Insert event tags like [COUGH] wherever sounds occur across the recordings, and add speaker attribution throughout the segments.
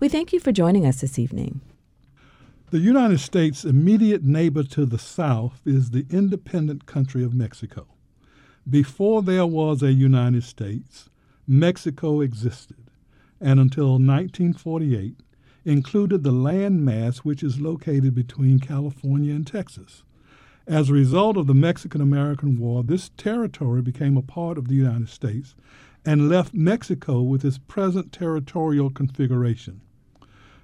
Speaker 1: We thank you for joining us this evening.
Speaker 2: The United States' immediate neighbor to the south is the independent country of Mexico. Before there was a United States, Mexico existed, and until 1948 included the land mass which is located between California and Texas. As a result of the Mexican American War, this territory became a part of the United States and left Mexico with its present territorial configuration.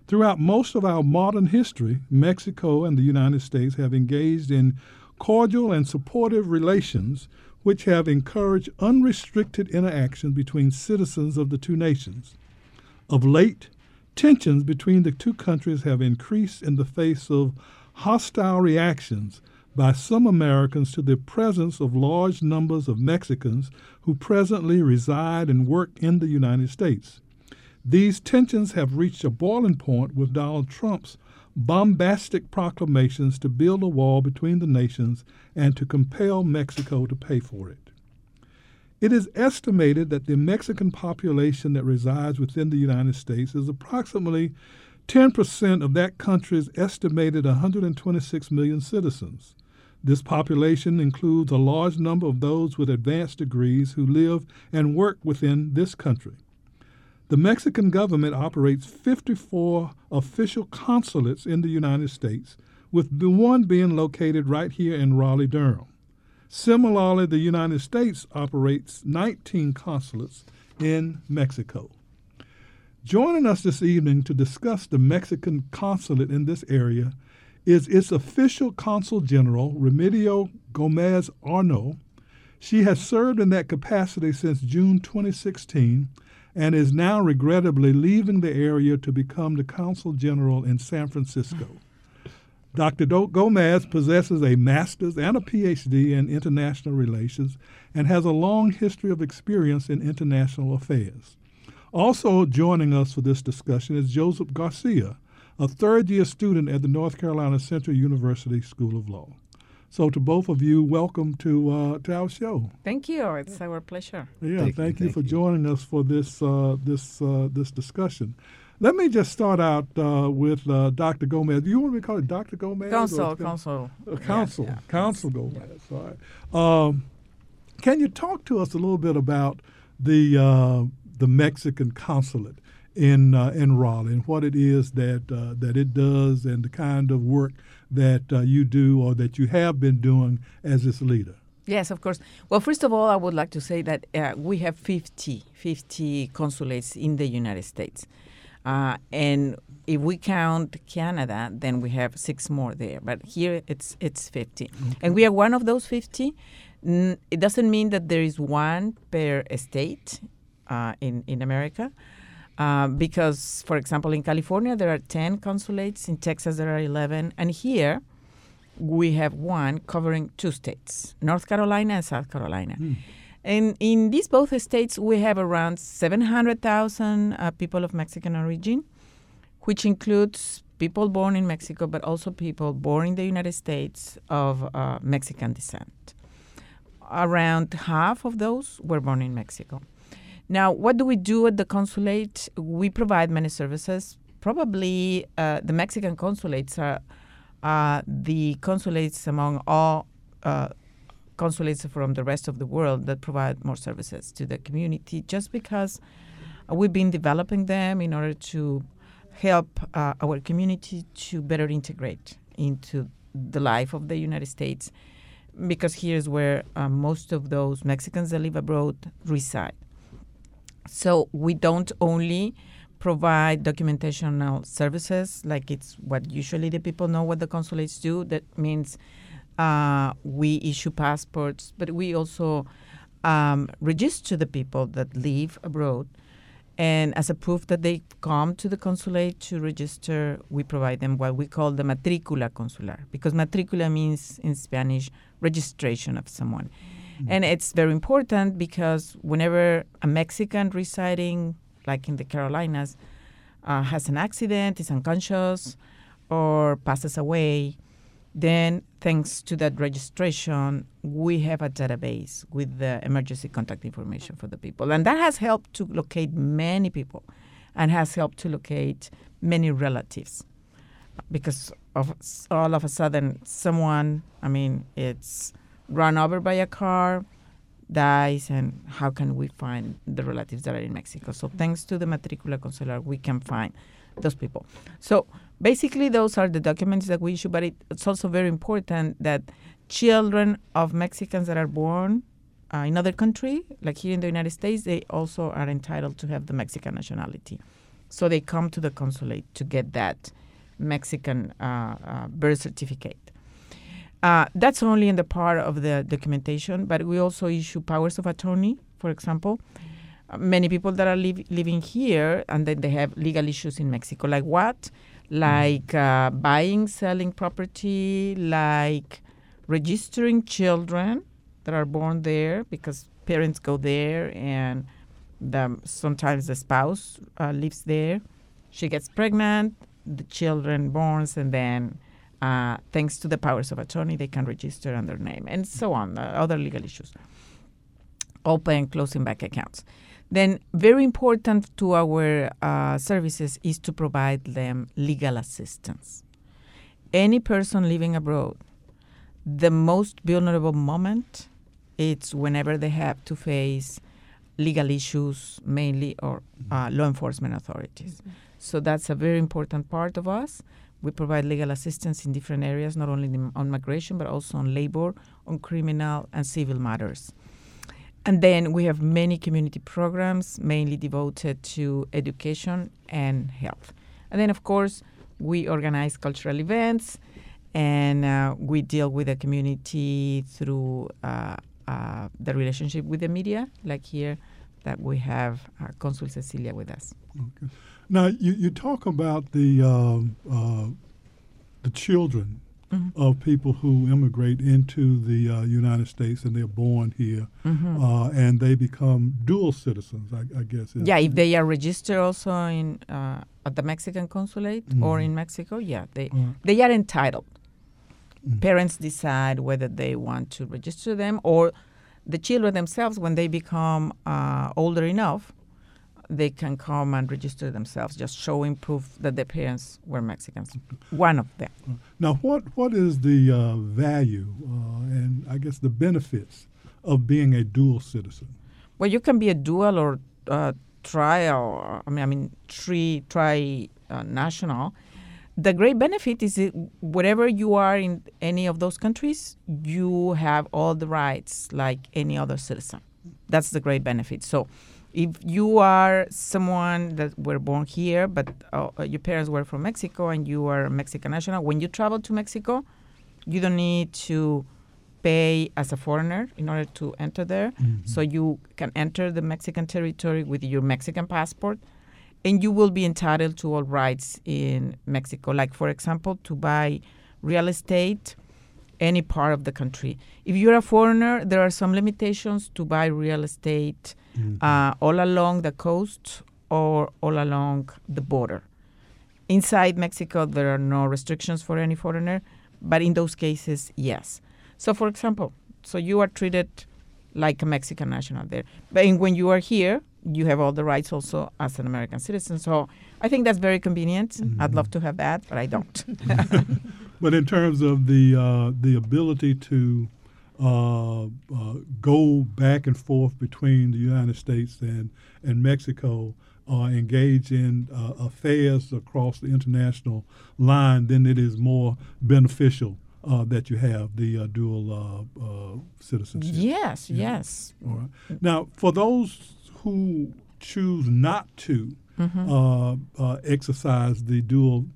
Speaker 2: Throughout most of our modern history, Mexico and the United States have engaged in cordial and supportive relations which have encouraged unrestricted interaction between citizens of the two nations. Of late, tensions between the two countries have increased in the face of hostile reactions by some Americans to the presence of large numbers of Mexicans who presently reside and work in the United States. These tensions have reached a boiling point with Donald Trump's bombastic proclamations to build a wall between the nations and to compel Mexico to pay for it. It is estimated that the Mexican population that resides within the United States is approximately 10% of that country's estimated 126 million citizens. This population includes a large number of those with advanced degrees who live and work within this country. The Mexican government operates 54 official consulates in the United States, with one being located right here in Raleigh, Durham. Similarly, the United States operates 19 consulates in Mexico. Joining us this evening to discuss the Mexican consulate in this area is its official consul general, Remedio Gomez Arnau. She has served in that capacity since June 2016 and is now regrettably leaving the area to become the consul general in San Francisco. [LAUGHS] Dr. Gomez possesses a master's and a PhD in international relations and has a long history of experience in international affairs. Also joining us for this discussion is Joseph Garcia, a third year student at the North Carolina Central University School of Law. So, to both of you, welcome to uh, to our show.
Speaker 3: Thank you. It's our pleasure.
Speaker 2: Yeah,
Speaker 4: Thank
Speaker 2: thank,
Speaker 4: you,
Speaker 2: you,
Speaker 4: thank
Speaker 2: for
Speaker 4: you.
Speaker 2: joining us for this uh, this uh, this discussion. Let me just start out uh, with uh, Dr. Gomez. Do you want me to call it Dr. Gomez? or
Speaker 3: Consul,
Speaker 2: it's-
Speaker 3: consul.
Speaker 2: uh, consul,
Speaker 3: yeah.
Speaker 2: consul Gomez. All right. Um, can you talk to us a little bit about the uh, the Mexican consulate in uh, in Raleigh and what it is that uh, that it does and the kind of work that uh, you do or that you have been doing as its leader?
Speaker 3: Yes, of course. Well, first of all, I would like to say that uh, we have 50, 50 consulates in the United States. Uh, and if we count Canada, then we have six more there. But here it's it's 50. And we are one of those 50. N- it doesn't mean that there is one per state uh, in, in America. Uh, because, for example, in California, there are 10 consulates. In Texas, there are 11. And here, we have one covering two states, North Carolina and South Carolina. And in these both states, we have around 700,000 uh, people of Mexican origin, which includes people born in Mexico, but also people born in the United States of uh, Mexican descent. Around half of those were born in Mexico. Now, what do we do at the consulate? We provide many services. Probably uh, the Mexican consulates are uh, the consulates among all uh, consulates from the rest of the world that provide more services to the community just because we've been developing them in order to help uh, our community to better integrate into the life of the United States because here's where uh, most of those Mexicans that live abroad reside. So we don't only provide documentational services like it's what usually the people know what the consulates do. That means uh, we issue passports, but we also um, register the people that live abroad And as a proof that they come to the consulate to register, we provide them what we call the matricula consular, because matricula means in Spanish registration of someone. Mm-hmm. And it's very important because whenever a Mexican residing, like in the Carolinas, uh, has an accident, is unconscious, or passes away, then thanks to that registration, we have a database with the emergency contact information for the people. And that has helped to locate many people and has helped to locate many relatives. Because of all of a sudden, someone, I mean, it's run over by a car, dies, and how can we find the relatives that are in Mexico? So, thanks to the Matricula Consular, we can find those people. So, basically, those are the documents that we issue, but it, it's also very important that children of Mexicans that are born uh, in other country, like here in the United States, they also are entitled to have the Mexican nationality. So they come to the consulate to get that Mexican uh, uh, birth certificate. Uh, that's only in the part of the documentation, but we also issue powers of attorney, for example. Uh, many people that are li- living here and then they have legal issues in Mexico, like what? Like uh, buying, selling property, like registering children that are born there because parents go there and the, sometimes the spouse uh, lives there. She gets pregnant, the children born, and then uh, thanks to the powers of attorney, they can register under name and so on, uh, other legal issues. Open closing bank accounts. Then, very important to our uh, services is to provide them legal assistance. Any person living abroad, the most vulnerable moment it's whenever they have to face legal issues, mainly or uh, law enforcement authorities. Mm-hmm. So that's a very important part of us. We provide legal assistance in different areas, not only on migration, but also on labor, on criminal and civil matters. And then we have many community programs, mainly devoted to education and health. And then, of course, we organize cultural events and uh, we deal with the community through uh, uh, the relationship with the media, like here that we have our Consul Cecilia with us.
Speaker 2: Okay. Now, you, you talk about the, um, uh, the children mm-hmm. of people who immigrate into the uh, United States and they're born here mm-hmm. Uh, and they become dual citizens, I, I guess.
Speaker 3: Yeah, if they are registered also in uh, at the Mexican consulate mm-hmm. or in Mexico, yeah, they, they are entitled. Mm-hmm. Parents decide whether they want to register them or the children themselves, when they become uh, older enough, they can come and register themselves, just showing proof that their parents were Mexicans. One of them.
Speaker 2: Now, what what is the uh, value uh, and I guess the benefits of being a dual citizen?
Speaker 3: Well, you can be a dual or uh, trial. I mean, I mean, tri tri uh, national. The great benefit is that wherever you are in any of those countries, you have all the rights like any other citizen. That's the great benefit. So if you are someone that were born here, but uh, your parents were from Mexico and you are a Mexican national, when you travel to Mexico, you don't need to pay as a foreigner in order to enter there. Mm-hmm. So you can enter the Mexican territory with your Mexican passport, and you will be entitled to all rights in Mexico. Like, for example, to buy real estate any part of the country. If you're a foreigner, there are some limitations to buy real estate mm-hmm. uh, all along the coast or all along the border. Inside Mexico, there are no restrictions for any foreigner, but in those cases, yes. So, for example, so you are treated like a Mexican national there, but when you are here, you have all the rights also as an American citizen. So, I think that's very convenient. Mm-hmm. I'd love to have that, but I don't. [LAUGHS] [LAUGHS]
Speaker 2: but in terms of the uh, the ability to uh, uh, go back and forth between the United States and, and Mexico, uh, engage in uh, affairs across the international line, then it is more beneficial uh, that you have the uh, dual citizenship.
Speaker 3: Yes, yeah. yes.
Speaker 2: All right. Now, for those who choose not to mm-hmm. exercise the dual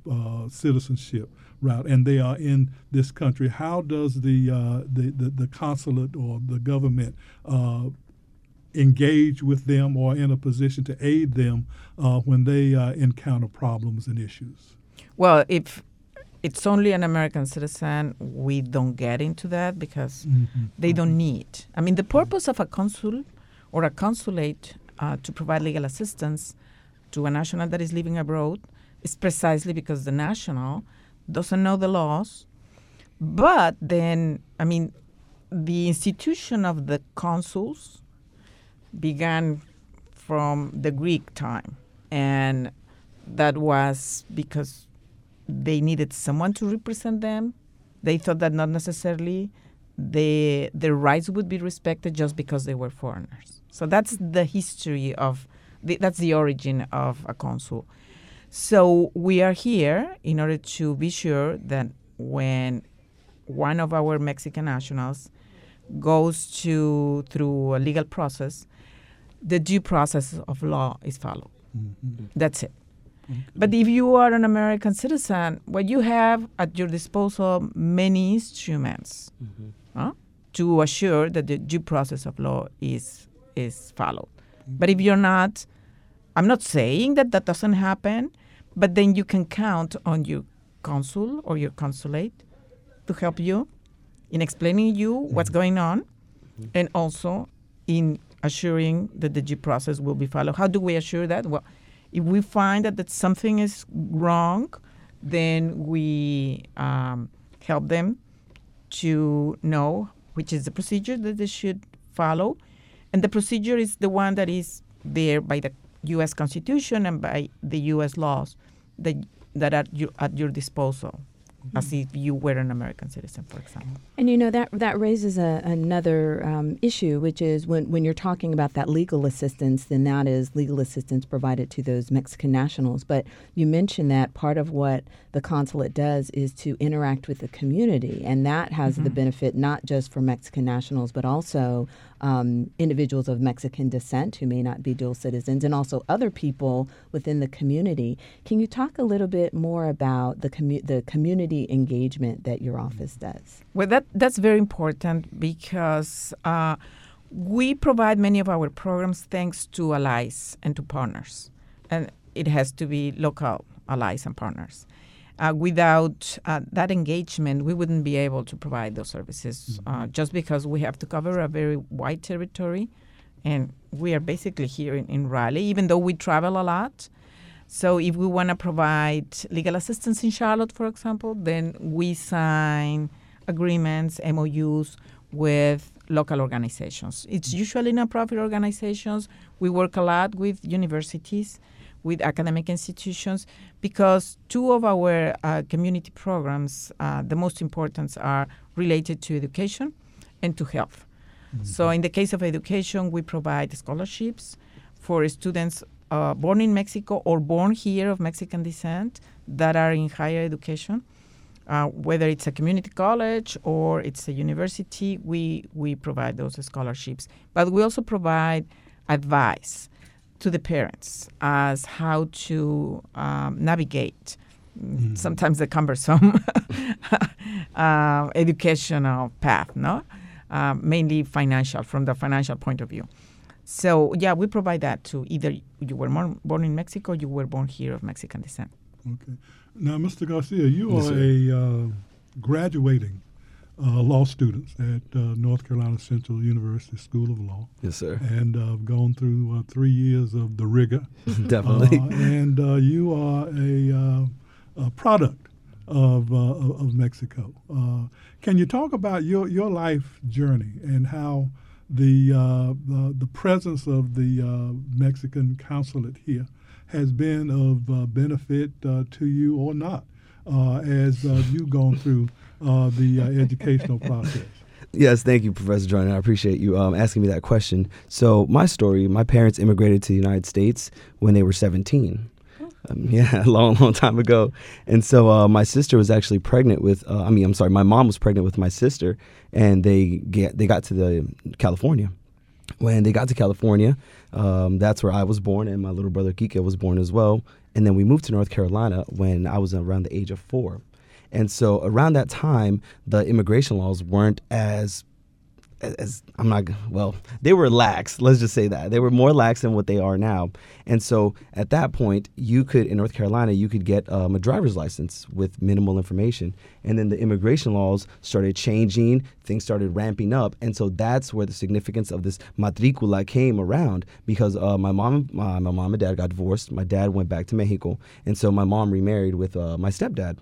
Speaker 2: citizenship, route, and they are in this country. How does the uh, the, the, the consulate or the government uh, engage with them or in a position to aid them uh, when they uh, encounter problems and issues?
Speaker 3: Well, if it's only an American citizen, we don't get into that because mm-hmm. they don't need. I mean, the purpose of a consul or a consulate uh, to provide legal assistance to a national that is living abroad is precisely because the national doesn't know the laws. But then, I mean, the institution of the consuls began from the Greek time, and that was because they needed someone to represent them. They thought that not necessarily they, their rights would be respected just because they were foreigners. So that's the history of the, that's the origin of a consul. So we are here in order to be sure that when one of our Mexican nationals goes to through a legal process, the due process of law is followed. Mm-hmm. That's it. Okay. But if you are an American citizen, what you have at your disposal many instruments mm-hmm. huh, to assure that the due process of law is is followed. But if you're not, I'm not saying that that doesn't happen, but then you can count on your consul or your consulate to help you in explaining you what's mm-hmm. going on mm-hmm. and also in assuring that the due process will be followed. How do we assure that? Well, if we find that, that something is wrong, then we um, help them to know which is the procedure that they should follow. And the procedure is the one that is there by the U.S. Constitution and by the U.S. laws that, that are your, at your disposal mm-hmm. as if you were an American citizen, for example.
Speaker 1: And you know that that raises a, another um, issue, which is when when you're talking about that legal assistance, then that is legal assistance provided to those Mexican nationals. But you mentioned that part of what the consulate does is to interact with the community, and that has mm-hmm. the benefit not just for Mexican nationals, but also um, individuals of Mexican descent who may not be dual citizens, and also other people within the community. Can you talk a little bit more about the commu- the community engagement that your office does?
Speaker 3: Well, that that's very important because. Uh, we provide many of our programs thanks to allies and to partners, and it has to be local allies and partners. Uh, without uh, that engagement, we wouldn't be able to provide those services mm-hmm. uh, just because we have to cover a very wide territory. And we are basically here in, in Raleigh, even though we travel a lot. So if we want to provide legal assistance in Charlotte, for example, then we sign agreements, MOUs with local organizations. It's mm-hmm. usually nonprofit organizations. We work a lot with universities with academic institutions because two of our uh, community programs, uh, the most important, are related to education and to health. Mm-hmm. So, in the case of education, we provide scholarships for students uh, born in Mexico or born here of Mexican descent that are in higher education. Uh, whether it's a community college or it's a university, we, we provide those scholarships. But we also provide advice to the parents as how to um, navigate mm. sometimes the cumbersome [LAUGHS] uh, educational path, no? Uh, mainly financial, from the financial point of view. So, yeah, we provide that to either you were born, born in Mexico, you were born here of Mexican descent.
Speaker 2: Okay. Now, Mr. Garcia, you yes, are sir. a uh, graduating uh, law students at uh, North Carolina Central University School of Law.
Speaker 4: Yes, sir.
Speaker 2: And I've uh, gone through uh, three years of the rigor. [LAUGHS]
Speaker 4: Definitely.
Speaker 2: Uh, and uh, you are a, a product of, of Mexico. can you talk about your, your life journey and how the, the, the, presence of the Mexican consulate here has been of benefit to you or not as you've gone through uh, the uh, educational [LAUGHS] process.
Speaker 4: Yes, thank you, Professor Joyner. I appreciate you um, asking me that question. So, my story my parents immigrated to the United States when they were 17. Um, [LAUGHS] yeah, a long, long time ago. And so uh, my sister was actually pregnant with, uh, I mean, I'm sorry, my mom was pregnant with my sister, and they get they got to the California. When they got to California, um, that's where I was born, and my little brother Kike was born as well. And then we moved to North Carolina when I was around the age of four. And so around that time, the immigration laws weren't as as I'm not well, they were lax. Let's just say that they were more lax than what they are now. And so at that point, you could in North Carolina, you could get um, a driver's license with minimal information. And then the immigration laws started changing. Things started ramping up, and so that's where the significance of this matricula came around. Because uh, my mom, my, my mom and dad got divorced. My dad went back to Mexico, and so my mom remarried with uh, my stepdad.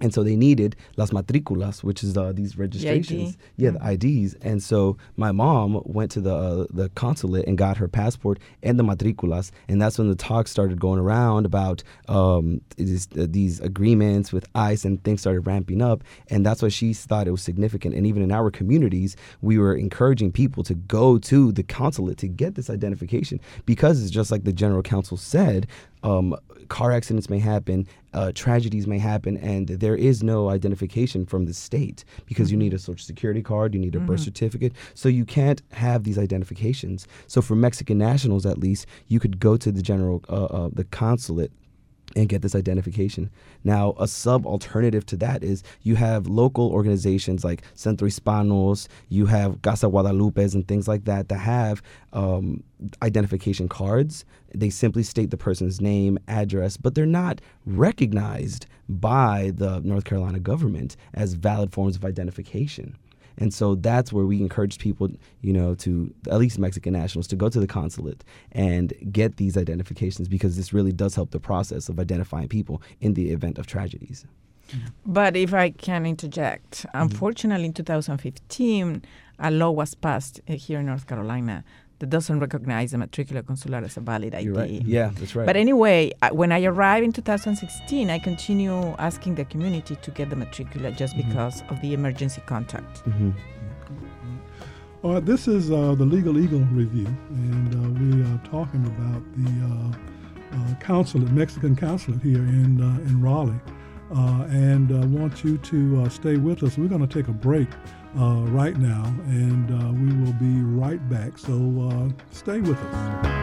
Speaker 4: And so they needed las matriculas, which is uh, these registrations.
Speaker 3: The
Speaker 4: yeah, the IDs. And so my mom went to the uh, the consulate and got her passport and the matriculas. And that's when the talk started going around about um, these, uh, these agreements with ICE and things started ramping up. And that's why she thought it was significant. And even in our communities, we were encouraging people to go to the consulate to get this identification because it's just like the general counsel said, um, car accidents may happen, uh, tragedies may happen, and there is no identification from the state because mm-hmm. you need a social security card, you need a mm-hmm. birth certificate, so you can't have these identifications. So for Mexican nationals, at least, you could go to the general, uh, uh, the consulate and get this identification. Now, a sub alternative to that is you have local organizations like Centro Hispanos, you have Casa Guadalupe's, and things like that that have um, identification cards. They simply state the person's name, address, but they're not recognized by the North Carolina government as valid forms of identification. And so that's where we encourage people, you know, to at least Mexican nationals to go to the consulate and get these identifications because this really does help the process of identifying people in the event of tragedies.
Speaker 3: But if I can interject, mm-hmm. unfortunately, in 2015, a law was passed uh, here in North Carolina that doesn't recognize the matricula consular as a valid ID.
Speaker 4: Right. Yeah, that's right.
Speaker 3: But anyway, when I arrived in 2016, I continue asking the community to get the matricula just mm-hmm. because of the emergency contact. Mm-hmm.
Speaker 2: All right, this is uh, the Legal Eagle review, and uh, we are talking about the uh, uh consulate, Mexican consulate here in uh, in Raleigh, uh, and want you to stay with us. We're going to take a break uh, right now, and uh, we will be right back. So uh, stay with us.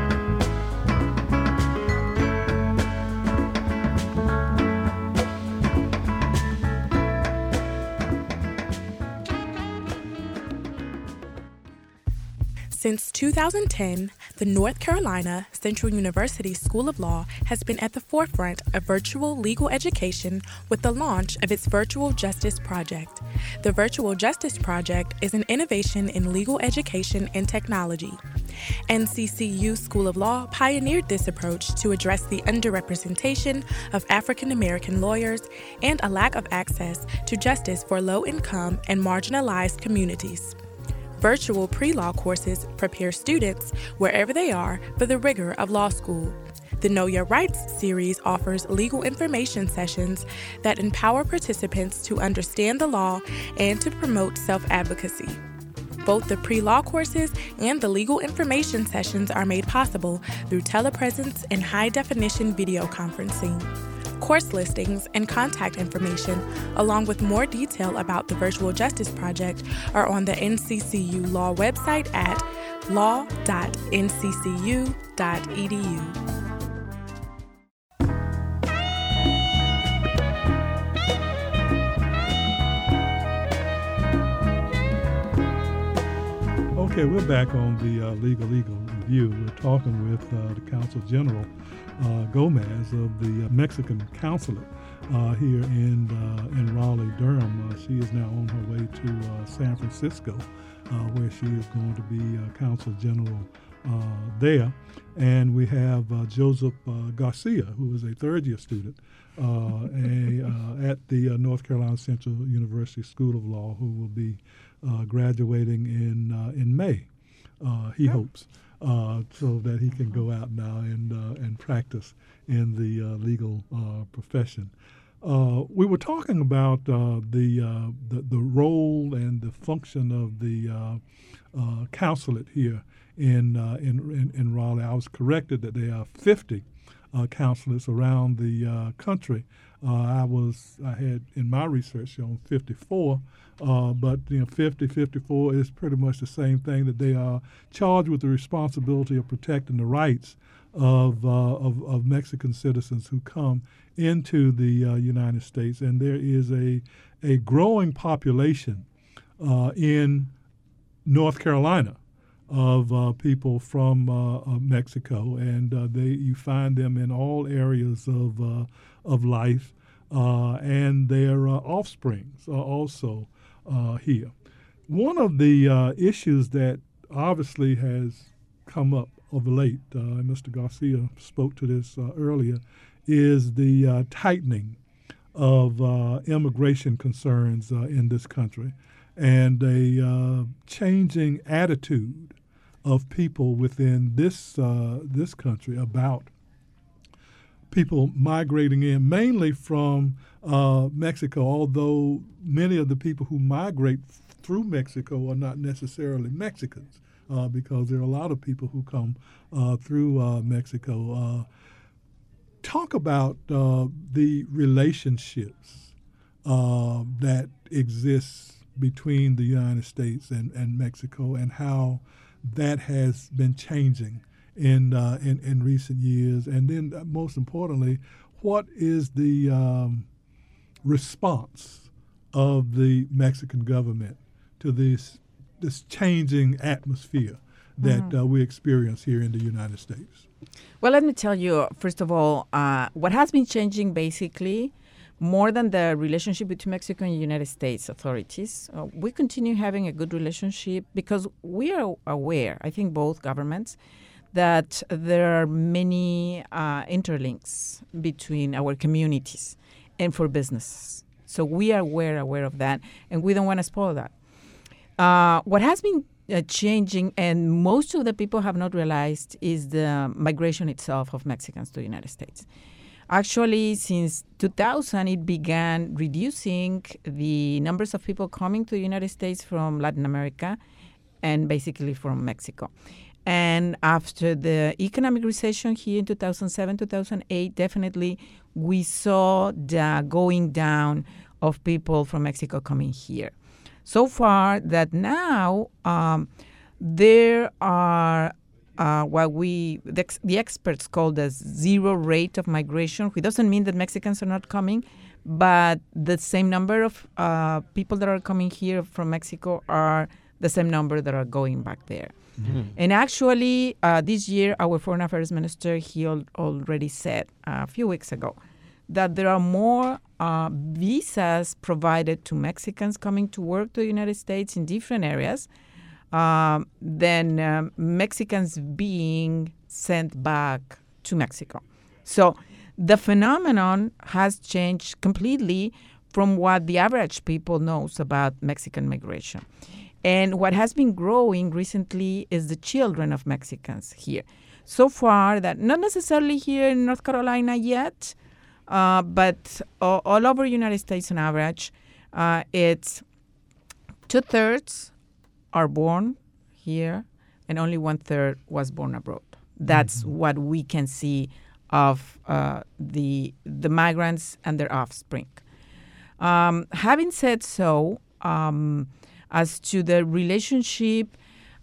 Speaker 5: Since 2010, the North Carolina Central University School of Law has been at the forefront of virtual legal education with the launch of its Virtual Justice Project. The Virtual Justice Project is an innovation in legal education and technology. NCCU School of Law pioneered this approach to address the underrepresentation of African American lawyers and a lack of access to justice for low income and marginalized communities. Virtual pre law courses prepare students, wherever they are, for the rigor of law school. The Know Your Rights series offers legal information sessions that empower participants to understand the law and to promote self advocacy. Both the pre law courses and the legal information sessions are made possible through telepresence and high definition video conferencing course listings, and contact information, along with more detail about the Virtual Justice Project, are on the NCCU Law website at law.nccu.edu.
Speaker 2: Okay, we're back on the uh, Legal Eagle Review. We're talking with uh, the Consul General uh, Gomez of the uh, Mexican consulate uh, here in in Raleigh, Durham. she is now on her way to San Francisco, where she is going to be consul general there. And we have Joseph Garcia, who is a third year student. Uh, a, uh, at the uh, North Carolina Central University School of Law, who will be graduating in in May. he hopes uh, so that he can go out now and uh, and practice in the uh, legal uh, profession. Uh, we were talking about uh, the, the, the role and the function of the consulate here in, in, in in Raleigh. I was corrected that there are 50 consulates around the country. I was I had in my research shown 54. Uh, but you know, 50, 54 is pretty much the same thing that they are charged with the responsibility of protecting the rights of, uh, of, of, Mexican citizens who come into the uh, United States. And there is a, a growing population uh, in North Carolina of uh, people from uh, Mexico, and uh, they you find them in all areas of uh, of life, uh, and their uh, offsprings are also uh, here. One of the uh, issues that obviously has come up of late, Mr. Garcia spoke to this earlier, is the tightening of immigration concerns in this country and a uh, changing attitude of people within this uh, this country about people migrating in, mainly from uh, Mexico. Although many of the people who migrate through Mexico are not necessarily Mexicans, uh, because there are a lot of people who come uh, through uh, Mexico. Uh, talk about the relationships that exist between the United States and, and Mexico and how that has been changing in, uh, in, in recent years. And then, uh, most importantly, what is the um, response of the Mexican government to this, this changing atmosphere that mm-hmm. uh, we experience here in the United States?
Speaker 3: Well, let me tell you, first of all, uh, what has been changing basically more than the relationship between Mexico and United States authorities, uh, we continue having a good relationship because we are aware, I think both governments, that there are many uh, interlinks between our communities and for businesses. So we are aware, aware of that, and we don't want to spoil that. Uh, what has been uh, changing, and most of the people have not realized, is the migration itself of Mexicans to the United States. Actually, since 2000, it began reducing the numbers of people coming to the United States from Latin America and basically from Mexico. And after the economic recession here in 2007, 2008, definitely we saw the going down of people from Mexico coming here. So far that now um, there are uh, what we the, the, experts call the zero rate of migration, which doesn't mean that Mexicans are not coming, but the same number of uh, people that are coming here from Mexico are the same number that are going back there. Mm-hmm. And actually, uh, this year, our foreign affairs minister he al- already said a few weeks ago that there are more uh, visas provided to Mexicans coming to work to the United States in different areas um, than um, Mexicans being sent back to Mexico. So the phenomenon has changed completely from what the average people knows about Mexican migration. And what has been growing recently is the children of Mexicans here. So far, that not necessarily here in North Carolina yet, uh, but all, all over United States on average, uh, it's two thirds are born here, and only one third was born abroad. That's mm-hmm. what we can see of uh, the the migrants and their offspring. Um, having said so, um, as to the relationship,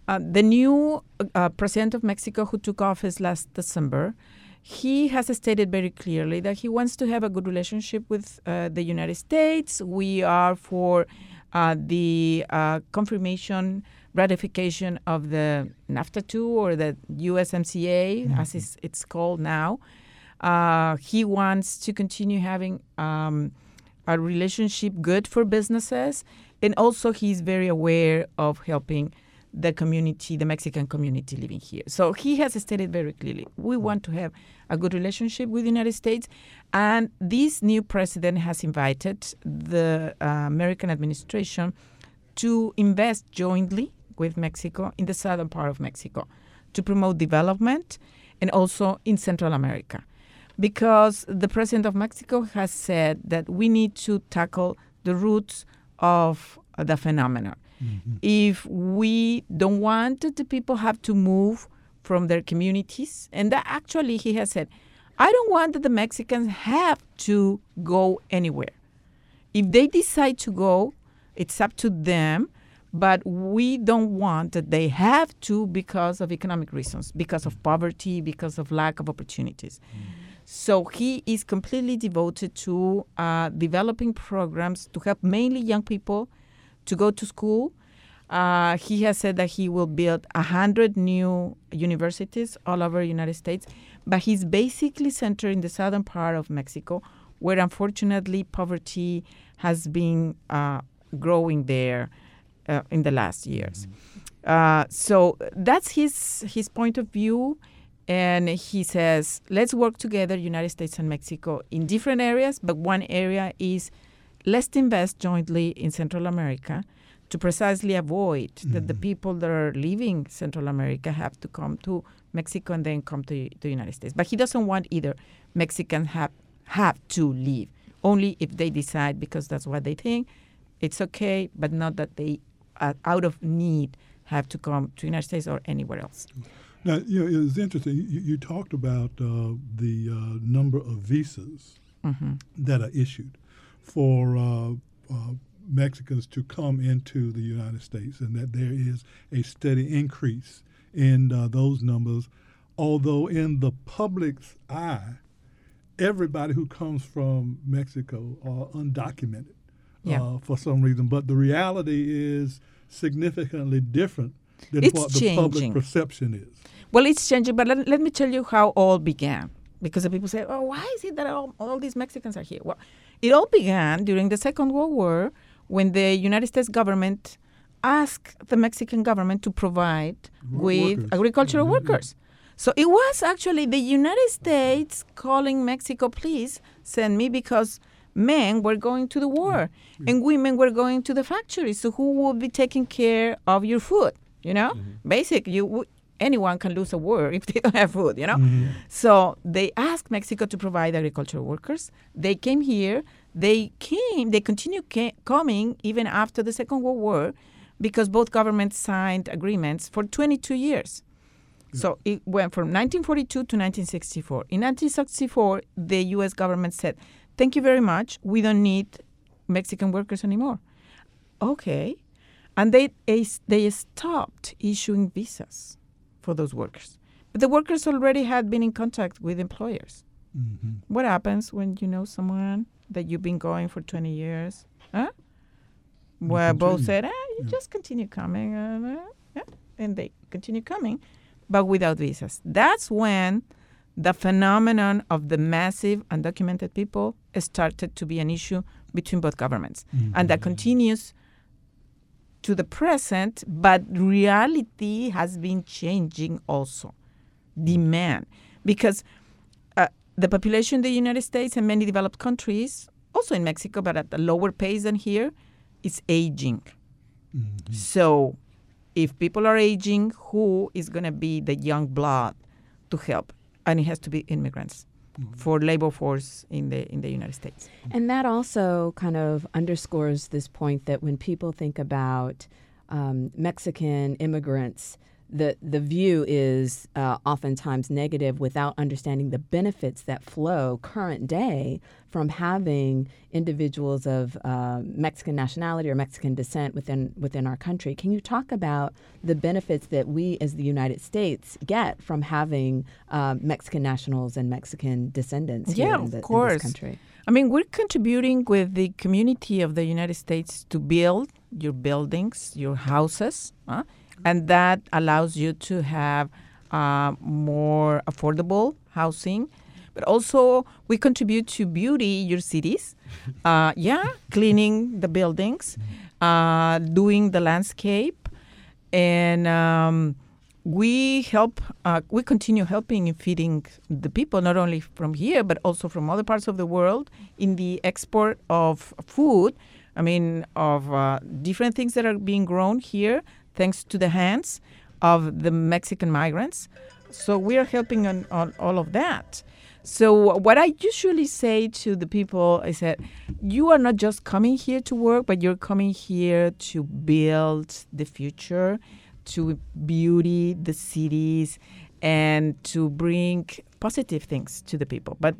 Speaker 3: uh, the new uh, president of Mexico who took office last December, he has stated very clearly that he wants to have a good relationship with uh, the United States. We are for uh, the uh, confirmation ratification of the NAFTA 2 or the USMCA, mm-hmm. as it's, it's, called now. Uh, he wants to continue having um, a relationship good for businesses, and also he's very aware of helping the community, the Mexican community living here. So he has stated very clearly, we want to have a good relationship with the United States, and this new president has invited the uh, American administration to invest jointly with Mexico in the southern part of Mexico to promote development and also in Central America. Because the president of Mexico has said that we need to tackle the roots of the phenomenon. Mm-hmm. If we don't want the people have to move from their communities, and that actually he has said, I don't want that the Mexicans have to go anywhere. If they decide to go, it's up to them but we don't want that they have to because of economic reasons, because of poverty, because of lack of opportunities. Mm. So he is completely devoted to uh, developing programs to help mainly young people to go to school, Uh, he has said that he will build a hundred new universities all over the United States, but he's basically centered in the southern part of Mexico, where unfortunately poverty has been uh, growing there uh, in the last years. Uh, so that's his his point of view, and he says, let's work together, United States and Mexico, in different areas, but one area is let's invest jointly in Central America to precisely avoid that the mm. people that are leaving Central America have to come to Mexico and then come to the United States. But he doesn't want either Mexicans have have to leave. Only if they decide because that's what they think, it's okay, but not that they are out of need have to come to the United States or anywhere else. Mm.
Speaker 2: Now, you know, it was interesting. You, you talked about uh, the uh, number of visas that are issued for uh, uh, Mexicans to come into the United States, and that there is a steady increase in uh, those numbers. Although, in the public's eye, everybody who comes from Mexico are undocumented
Speaker 3: Yeah.
Speaker 2: uh, for some reason. But the reality is significantly different than
Speaker 3: It's
Speaker 2: what the public perception is.
Speaker 3: Well, it's changing, but let, let me tell you how all began. Because the people say, oh, why is it that all, all these Mexicans are here? Well, it all began during the Second World War when the United States government asked the Mexican government to provide with
Speaker 2: workers.
Speaker 3: agricultural
Speaker 2: Mhm.
Speaker 3: workers. So it was actually the United States calling Mexico, please send me because men were going to the war and women were going to the factories. So who would be taking care of your food? You know, basic. You anyone can lose a war if they [LAUGHS] don't have food. You know, mm-hmm. so they asked Mexico to provide agricultural workers. They came here. They came. They continue ca- coming even after the Second World War, because both governments signed agreements for 22 years. Mm. So it went from 1942 to 1964. In 1964, the U.S. government said, "Thank you very much. We don't need Mexican workers anymore." Okay, and they they- they stopped issuing visas for those workers. But the workers already had been in contact with employers.
Speaker 2: hmm
Speaker 3: What happens when you know someone that you've been going for 20 years? Huh? Both
Speaker 2: continue.
Speaker 3: said, ah, you just continue coming. Uh, uh, yeah. And they continue coming, but without visas. That's when the phenomenon of the massive undocumented people started to be an issue between both governments. And that continues to the present, but reality has been changing also. Demand. Because uh, the population in the United States and many developed countries, also in Mexico, but at a lower pace than here, is aging. So, if people are aging, who is going to be the young blood to help? And it has to be immigrants for labor force in the in the United States.
Speaker 1: And that also kind of underscores this point that when people think about um, Mexican immigrants, the the view is uh, oftentimes negative without understanding the benefits that flow current day from having individuals of uh, Mexican nationality or Mexican descent within within our country. Can you talk about the benefits that we, as the United States, get from having uh, Mexican nationals and Mexican descendants here
Speaker 3: Yeah,
Speaker 1: in,
Speaker 3: of
Speaker 1: the, in
Speaker 3: course.
Speaker 1: this country?
Speaker 3: I mean, we're contributing with the community of the United States to build your buildings, your houses, huh? And that allows you to have uh, more affordable housing. But also, we contribute to beauty your cities. [LAUGHS] Uh, yeah, cleaning the buildings, uh, doing the landscape, and um, we help. Uh, we continue helping in feeding the people, not only from here but also from other parts of the world, in the export of food. I mean, of uh, different things that are being grown here, thanks to the hands of the Mexican migrants. So we are helping on, on all of that. So what I usually say to the people is that you are not just coming here to work, but you're coming here to build the future, to beauty the cities, and to bring positive things to the people. But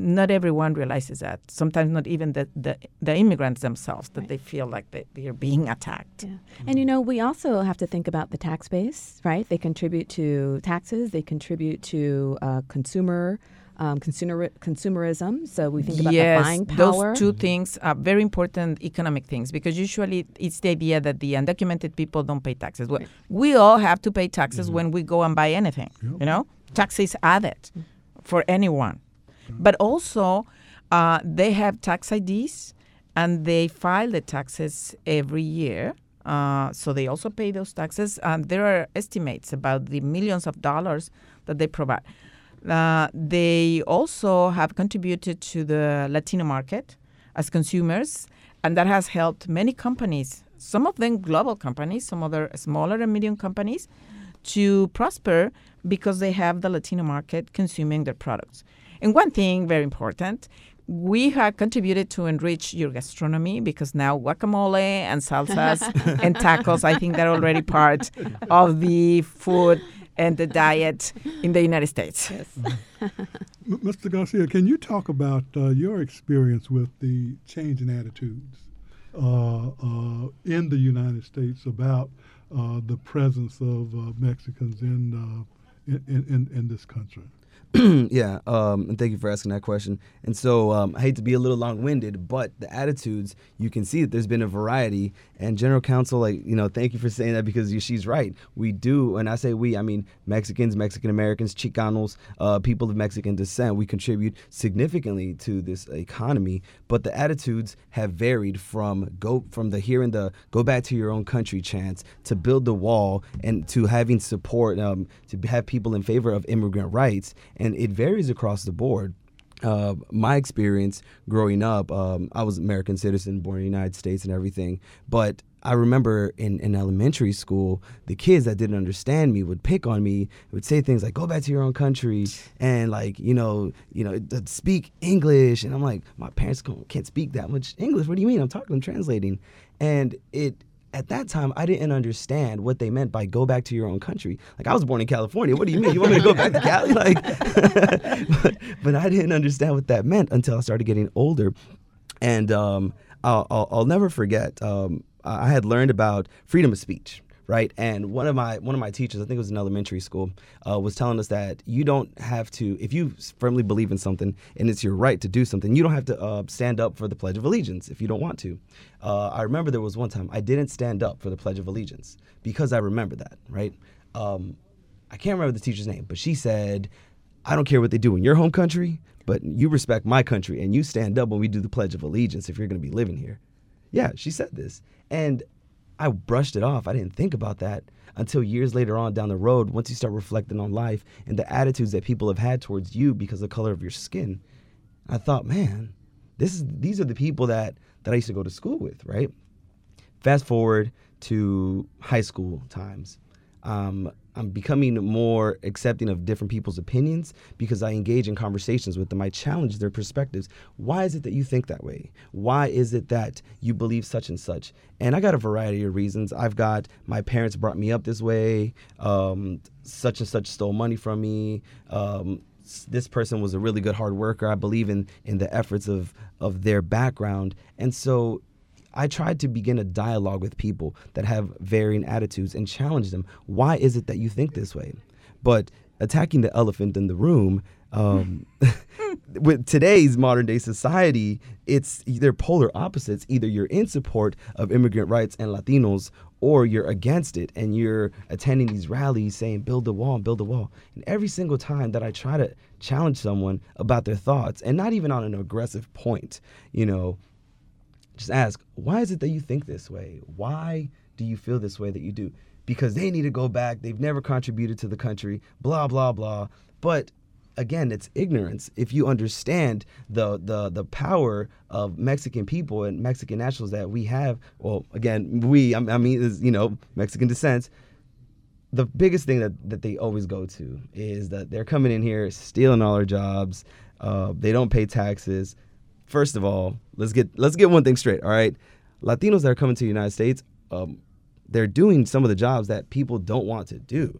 Speaker 3: not everyone realizes that. Sometimes not even the, the, the immigrants themselves, that they feel like they, they are being attacked.
Speaker 1: Yeah. And you know, we also have to think about the tax base, right? They contribute to taxes, they contribute to uh, consumer um, consumer consumerism. So we think about
Speaker 3: yes,
Speaker 1: the buying power.
Speaker 3: those two things are very important economic things because usually it's the idea that the undocumented people don't pay taxes. Well, we all have to pay taxes
Speaker 2: Mm-hmm.
Speaker 3: when we go and buy anything. You know, taxes added for anyone, but also uh, they have tax IDs and they file the taxes every year. Uh, so they also pay those taxes. And there are estimates about the millions of dollars that they provide. Uh, they also have contributed to the Latino market as consumers, and that has helped many companies, some of them global companies, some other smaller and medium companies, to prosper because they have the Latino market consuming their products. And one thing very important, we have contributed to enrich your gastronomy because now guacamole and salsas [LAUGHS] and tacos, I think they're already part of the food and the diet in the United States. [LAUGHS]
Speaker 2: M- Mr. Garcia, can you talk about uh, your experience with the change in attitudes uh, uh, in the United States about uh, the presence of uh, Mexicans in, uh, in, in in this country? [CLEARS THROAT]
Speaker 4: yeah, um, and thank you for asking that question. And so um, I hate to be a little long-winded, but the attitudes you can see that there's been a variety. And General Counsel, like you know, thank you for saying that because she's right. We do, and I say we, I mean Mexicans, Mexican Americans, Chicanos, uh, people of Mexican descent. We contribute significantly to this economy, but the attitudes have varied from go from the hearing the go back to your own country chants to build the wall and to having support um, to have people in favor of immigrant rights, and it varies across the board. Uh, my experience growing up, um, I was an American citizen, born in the United States and everything, but I remember in, in elementary school, the kids that didn't understand me would pick on me, would say things like, "Go back to your own country," and like, you know, you know, speak English. And I'm like, my parents can't speak that much English. What do you mean? I'm talking, I'm translating. And it at that time, I didn't understand what they meant by "go back to your own country." Like I was born in California. What do you mean? You want me to go back to Cali? [LAUGHS] Like, [LAUGHS] but, but I didn't understand what that meant until I started getting older, and um, I'll, I'll, I'll never forget. Um, I had learned about freedom of speech, right? And one of my one of my teachers, I think it was in elementary school, uh, was telling us that you don't have to, if you firmly believe in something and it's your right to do something, you don't have to uh, stand up for the Pledge of Allegiance if you don't want to. Uh, I remember there was one time I didn't stand up for the Pledge of Allegiance because I remember that, right? Um, I can't remember the teacher's name, but she said, I don't care what they do in your home country, but you respect my country and you stand up when we do the Pledge of Allegiance if you're going to be living here. Yeah, she said this. And I brushed it off. I didn't think about that until years later on down the road, once you start reflecting on life and the attitudes that people have had towards you because of the color of your skin. I thought, man, this is these are the people that that I used to go to school with, right? Fast forward to high school times. Um, I'm becoming more accepting of different people's opinions because I engage in conversations with them. I challenge their perspectives. Why is it that you think that way? Why is it that you believe such and such? And I got a variety of reasons. I've got my parents brought me up this way. Um, such and such stole money from me. Um, this person was a really good hard worker. I believe in in the efforts of of their background, and so I tried to begin a dialogue with people that have varying attitudes and challenge them. Why is it that you think this way? But attacking the elephant in the room, um, [LAUGHS] with today's modern day society, it's they're polar opposites. Either you're in support of immigrant rights and Latinos, or you're against it, and you're attending these rallies saying "build the wall, build the wall." And every single time that I try to challenge someone about their thoughts, and not even on an aggressive point, you know, just ask, why is it that you think this way? Why do you feel this way that you do? Because they need to go back. They've never contributed to the country, blah, blah, blah. But again, it's ignorance. If you understand the, the, the power of Mexican people and Mexican nationals that we have, well, again, we, I I mean, is, you know, Mexican descent, the biggest thing that, that they always go to is that they're coming in here stealing all our jobs. Uh, they don't pay taxes. First of all, let's get let's get one thing straight. All right, Latinos that are coming to the United States, um, they're doing some of the jobs that people don't want to do.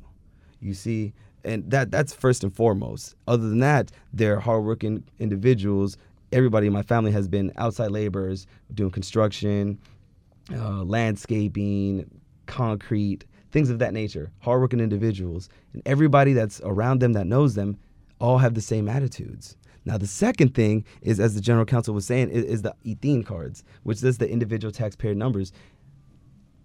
Speaker 4: You see, and that that's first and foremost. Other than that, they're hardworking individuals. Everybody in my family has been outside laborers doing construction, uh, landscaping, concrete, things of that nature. Hardworking individuals, and everybody that's around them that knows them all have the same attitudes. Now, the second thing is, as the general counsel was saying, is, is the ITIN cards, which is the individual taxpayer numbers.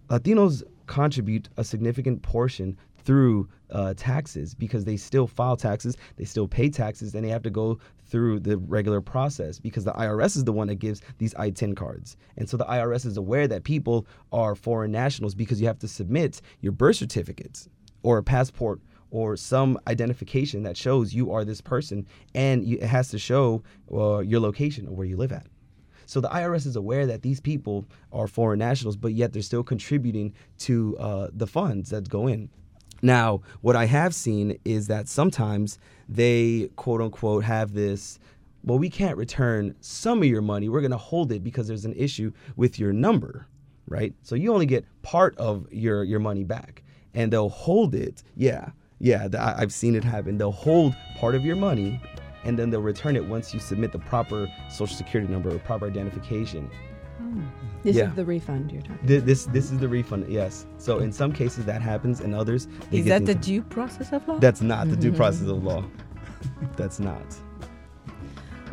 Speaker 4: Latinos contribute a significant portion through uh, taxes because they still file taxes, they still pay taxes, and they have to go through the regular process because the IRS is the one that gives these ITIN cards. And so the IRS is aware that people are foreign nationals because you have to submit your birth certificates or a passport or some identification that shows you are this person, and you, it has to show uh, your location or where you live at. So the IRS is aware that these people are foreign nationals, but yet they're still contributing to uh, the funds that go in. Now, what I have seen is that sometimes they quote unquote have this well, we can't return some of your money. We're going to hold it because there's an issue with your number, right? So you only get part of your your money back, and they'll hold it. Yeah, yeah, I, I've seen it happen. They'll hold part of your money, and then they'll return it once you submit the proper social security number or proper identification. Hmm.
Speaker 1: This
Speaker 4: Yeah.
Speaker 1: is the refund you're talking.
Speaker 4: Th- This this is the refund. Yes. So in some cases that happens, in others they
Speaker 3: Is
Speaker 4: get
Speaker 3: that the due process of law?
Speaker 4: That's not the due mm-hmm. process of law. [LAUGHS] That's not.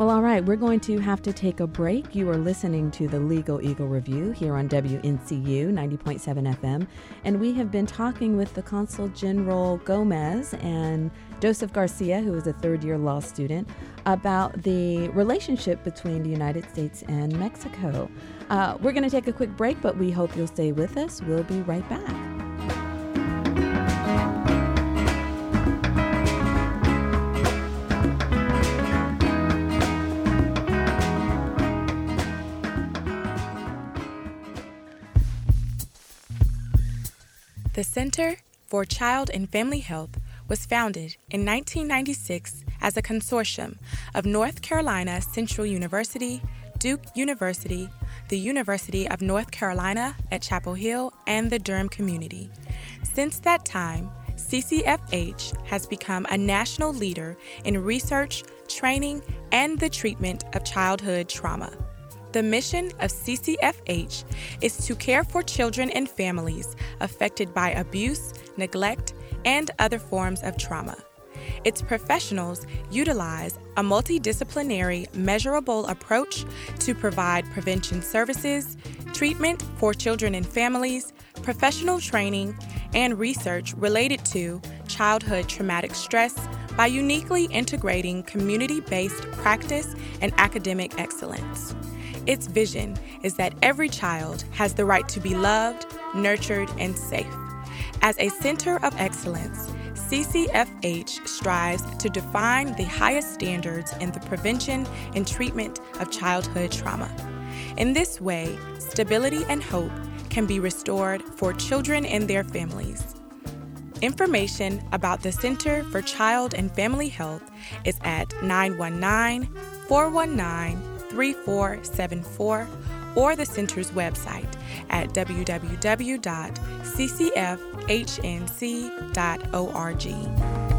Speaker 1: Well, all right, we're going to have to take a break. You are listening to the Legal Eagle Review here on WNCU 90.7 FM, and we have been talking with the Consul General Gomez and Joseph Garcia, who is a third year law student, about the relationship between the United States and Mexico. Uh, we're going to take a quick break, but we hope you'll stay with us. We'll be right back.
Speaker 5: The Center for Child and Family Health was founded in 1996 as a consortium of North Carolina Central University, Duke University, the University of North Carolina at Chapel Hill, and the Durham community. Since that time, CCFH has become a national leader in research, training, and the treatment of childhood trauma. The mission of CCFH is to care for children and families affected by abuse, neglect, and other forms of trauma. Its professionals utilize a multidisciplinary, measurable approach to provide prevention services, treatment for children and families, professional training, and research related to childhood traumatic stress by uniquely integrating community based practice and academic excellence. Its vision is that every child has the right to be loved, nurtured, and safe. As a center of excellence, CCFH strives to define the highest standards in the prevention and treatment of childhood trauma. In this way, stability and hope can be restored for children and their families. Information about the Center for Child and Family Health is at 919 419 3474 or the center's website at www.ccfhnc.org.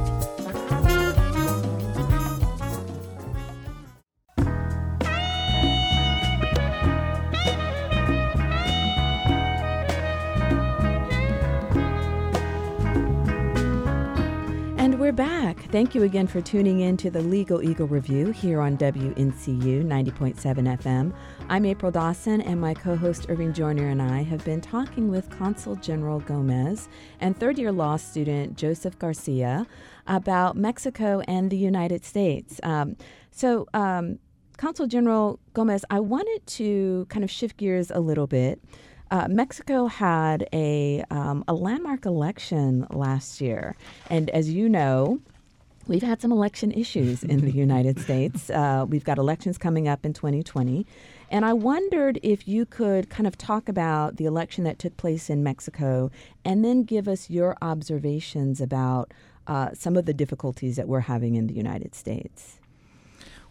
Speaker 1: we're back. Thank you again for tuning in to the Legal Eagle Review here on WNCU 90.7 FM. I'm April Dawson, and my co host Irving Joyner and I have been talking with Consul General Gomez and third year law student Joseph Garcia about Mexico and the United States. Um, so, um, Consul General Gomez, I wanted to kind of shift gears a little bit. Uh, Mexico had a um, a landmark election last year, and as you know, we've had some election issues in the [LAUGHS] United States. Uh, we've got elections coming up in 2020, and I wondered if you could kind of talk about the election that took place in Mexico, and then give us your observations about uh, some of the difficulties that we're having in the United States.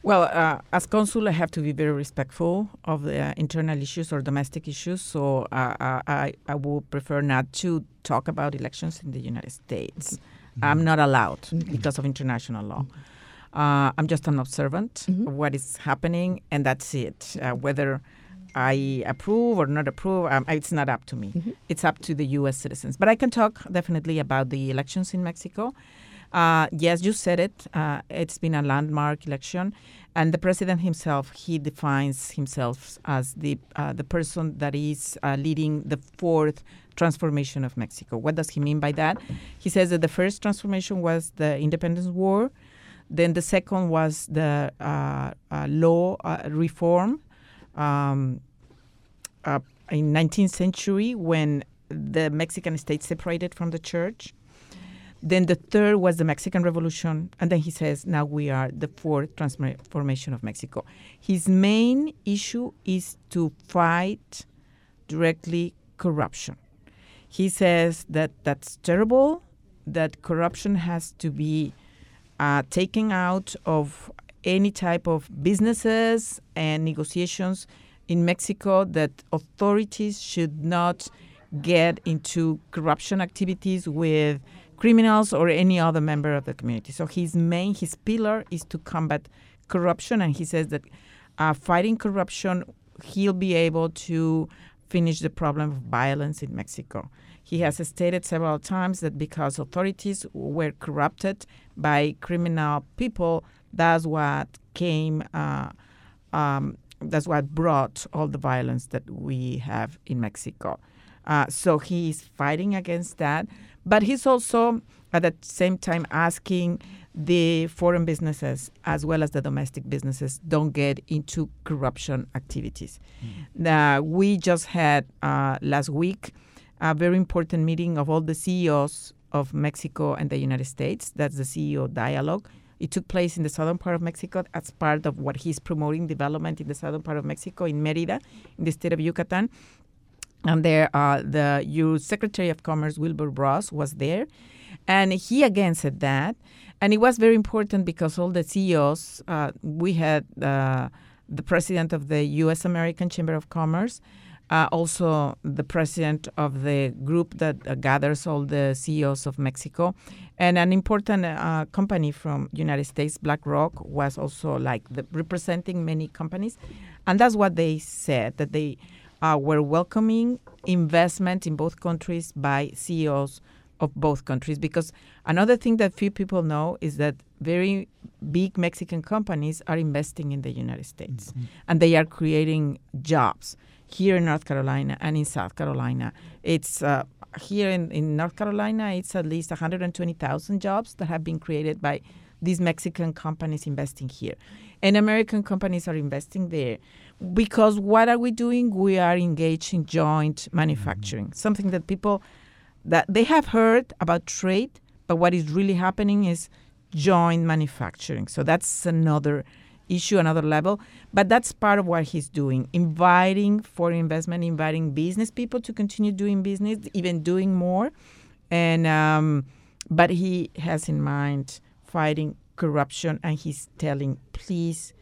Speaker 3: Well, uh, as consul, I have to be very respectful of the uh, internal issues or domestic issues. So uh, uh, I, I would prefer not to talk about elections in the United States. I'm not allowed because of international law. Uh, I'm just an observant of what is happening, and that's it. Uh, whether I approve or not approve, um, it's not up to me. It's up to the U.S. citizens. But I can talk definitely about the elections in Mexico. Uh, yes, you said it. Uh, it's been a landmark election, and the president himself he defines himself as the uh, the person that is uh, leading the fourth transformation of Mexico. What does he mean by that? He says that the first transformation was the independence war, then the second was the uh, uh, law reform. Um, in 19th century when the Mexican state separated from the church. Then the third was the Mexican Revolution. And then he says, now we are the fourth transformation of Mexico. His main issue is to fight directly corruption. He says that that's terrible, that corruption has to be uh, taken out of any type of businesses and negotiations in Mexico, that authorities should not get into corruption activities with criminals or any other member of the community. So his main, his pillar is to combat corruption, and he says that uh, fighting corruption, he'll be able to finish the problem of violence in Mexico. He has stated several times that because authorities were corrupted by criminal people, that's what came. Uh, um, that's what brought all the violence that we have in Mexico. Uh, so he's fighting against that. But he's also at the same time asking the foreign businesses as well as the domestic businesses don't get into corruption activities. Mm. we just had uh, last week a very important meeting of all the CEOs of Mexico and the United States. That's the CEO dialogue. It took place in the southern part of Mexico as part of what he's promoting development in the southern part of Mexico in Merida, in the state of Yucatan. And there, uh, the U.S. Secretary of Commerce Wilbur Ross was there, and he again said that, and it was very important because all the CEOs, uh, we had uh, the president of the U.S. American Chamber of Commerce, uh, also the president of the group that uh, gathers all the CEOs of Mexico, and an important uh, company from United States, BlackRock, was also like the, representing many companies, and that's what they said that they uh, were welcoming investment in both countries by CEOs of both countries. Because another thing that few people know is that very big Mexican companies are investing in the United States mm-hmm. and they are creating jobs here in North Carolina and in South Carolina. It's uh, here in, in North Carolina, it's at least 120,000 jobs that have been created by these Mexican companies investing here. And American companies are investing there because what are we doing? We are engaged in joint manufacturing, mm-hmm. something that people that they have heard about trade, but what is really happening is joint manufacturing. So that's another issue, another level. But that's part of what he's doing, inviting foreign investment, inviting business people to continue doing business, even doing more. And um, but he has in mind fighting corruption, and he's telling, please,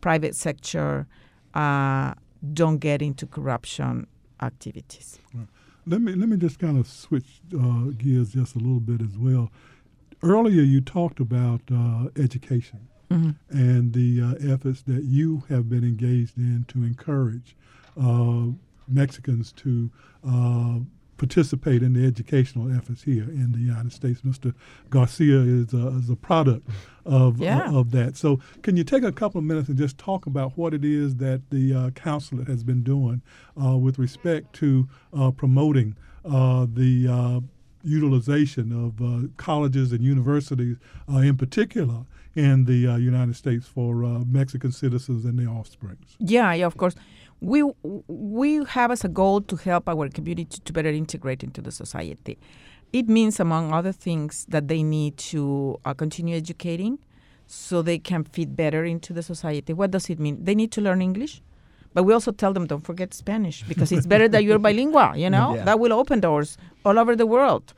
Speaker 3: private sector uh, don't get into corruption activities.
Speaker 2: Let me let me just kind of switch uh, gears just a little bit as well. Earlier, you talked about uh, education mm-hmm. and the uh, efforts that you have been engaged in to encourage uh, Mexicans to uh, participate in the educational efforts here in the United States. Mr. Garcia is a, is a product of, yeah. uh, of that. So, can you take a couple of minutes and just talk about what it is that the uh, consulate has been doing uh, with respect to uh, promoting uh, the uh, utilization of colleges and universities in particular in the United States for Mexican citizens and their offsprings?
Speaker 3: Yeah, yeah, of course we we have as a goal to help our community to better integrate into the society. It means, among other things, that they need to uh, continue educating so they can fit better into the society. What does it mean? They need to learn English, but we also tell them don't forget Spanish [LAUGHS] because it's better that you're bilingual. You know yeah. that will open doors all over the world.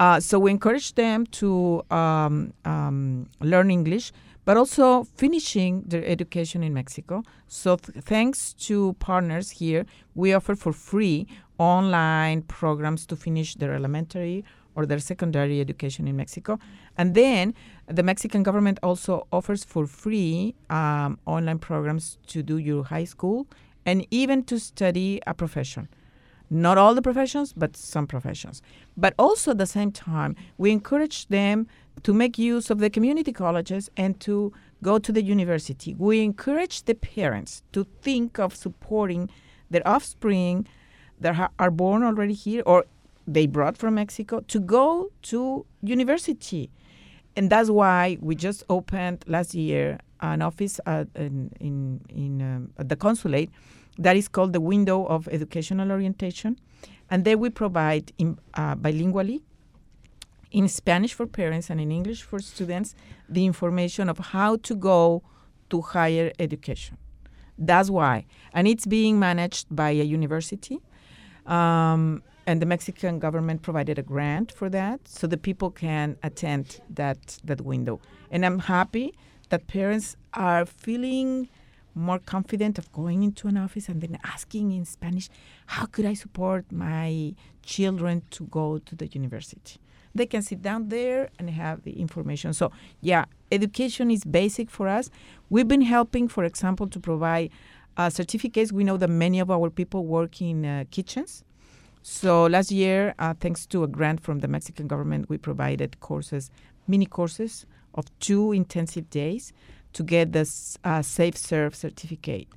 Speaker 3: Uh, so we encourage them to um, um, learn English but also finishing their education in Mexico. So, th- thanks to partners here, we offer for free online programs to finish their elementary or their secondary education in Mexico. And then the Mexican government also offers for free um, online programs to do your high school and even to study a profession. Not all the professions, but some professions. But also at the same time, we encourage them to make use of the community colleges and to go to the university. We encourage the parents to think of supporting their offspring that ha- are born already here or they brought from Mexico to go to university. And that's why we just opened last year an office at, in, in, in um, at the consulate that is called the Window of Educational Orientation. And there we provide in, uh, bilingually in Spanish for parents and in English for students the information of how to go to higher education. That's why. And it's being managed by a university. Um, and the Mexican government provided a grant for that so the people can attend that, that window. And I'm happy that parents are feeling more confident of going into an office and then asking in Spanish, how could I support my children to go to the university? They can sit down there and have the information. So, yeah, education is basic for us. We've been helping, for example, to provide uh, certificates. We know that many of our people work in uh, kitchens. So last year, uh, thanks to a grant from the Mexican government, we provided courses, mini courses of two intensive days to get the uh, Safe Serve certificate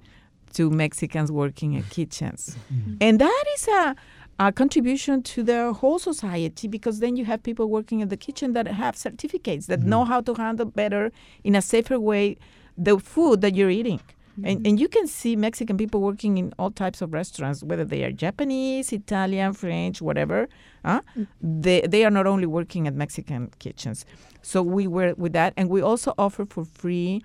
Speaker 3: to Mexicans working in kitchens. [LAUGHS] Mm-hmm. And that is a, a contribution to the whole society because then you have people working in the kitchen that have certificates that mm-hmm. know how to handle better in a safer way the food that you're eating. Mm-hmm. And, and you can see Mexican people working in all types of restaurants, whether they are Japanese, Italian, French, whatever. Huh? Mm-hmm. They, they are not only working at Mexican kitchens. So we were with that. And we also offer for free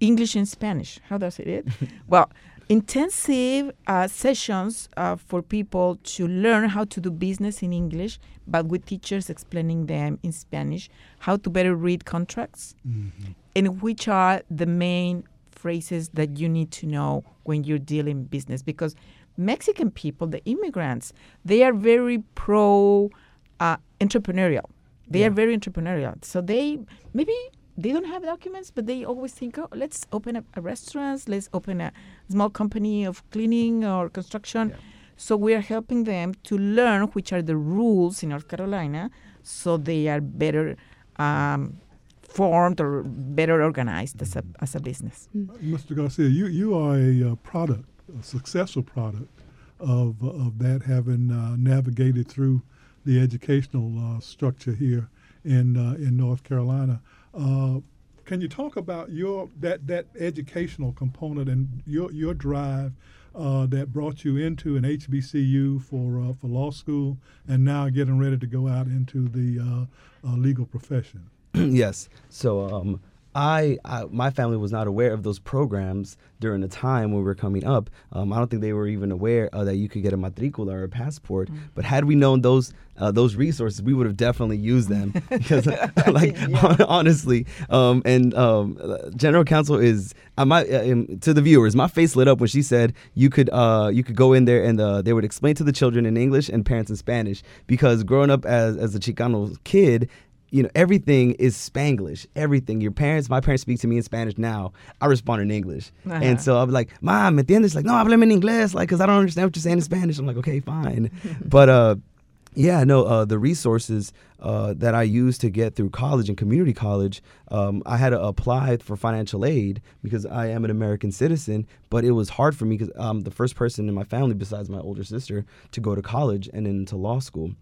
Speaker 3: English and Spanish. How does it? [LAUGHS] well, intensive uh, sessions uh, for people to learn how to do business in English, but with teachers explaining them in Spanish, how to better read contracts, mm-hmm. and which are the main phrases that you need to know when you're dealing business because Mexican people, the immigrants, they are very pro uh, entrepreneurial. They yeah. are very entrepreneurial. So they maybe they don't have documents, but they always think, oh, let's open a, a restaurant, let's open a small company of cleaning or construction. Yeah. So we are helping them to learn which are the rules in North Carolina, so they are better um, formed or better organized as a, as a business.
Speaker 2: Mm. Mr. Garcia, you, you are a uh, product, a successful product of, of that, having uh, navigated through the educational uh, structure here in, uh, in North Carolina. Uh, can you talk about your that, that educational component and your, your drive that brought you into an HBCU for for law school and now getting ready to go out into the legal profession? [CLEARS THROAT]
Speaker 4: yes. So um, I, I, my family was not aware of those programs during the time when we were coming up. Um, I don't think they were even aware uh, that you could get a matricula or a passport. Mm. But had we known those uh, those resources, we would have definitely used them [LAUGHS] [LAUGHS] because, [LAUGHS] like, honestly, um, and um, General Counsel is uh, to the viewers. My face lit up when she said you could uh, you could go in there and uh, they would explain to the children in English and parents in Spanish. Because growing up as as a Chicano kid, you know, everything is Spanglish. Everything. Your parents, my parents speak to me in Spanish now. I respond in English. Uh-huh. And so I'm like, Mom, at the end, it's like, no, háblame en inglés, like, because I don't understand what you're saying in Spanish. I'm like, okay, fine. [LAUGHS] but, uh, yeah, no, uh, the resources uh, that I used to get through college and community college, um, I had to apply for financial aid because I am an American citizen. But it was hard for me because I'm the first person in my family, besides my older sister, to go to college and then to law school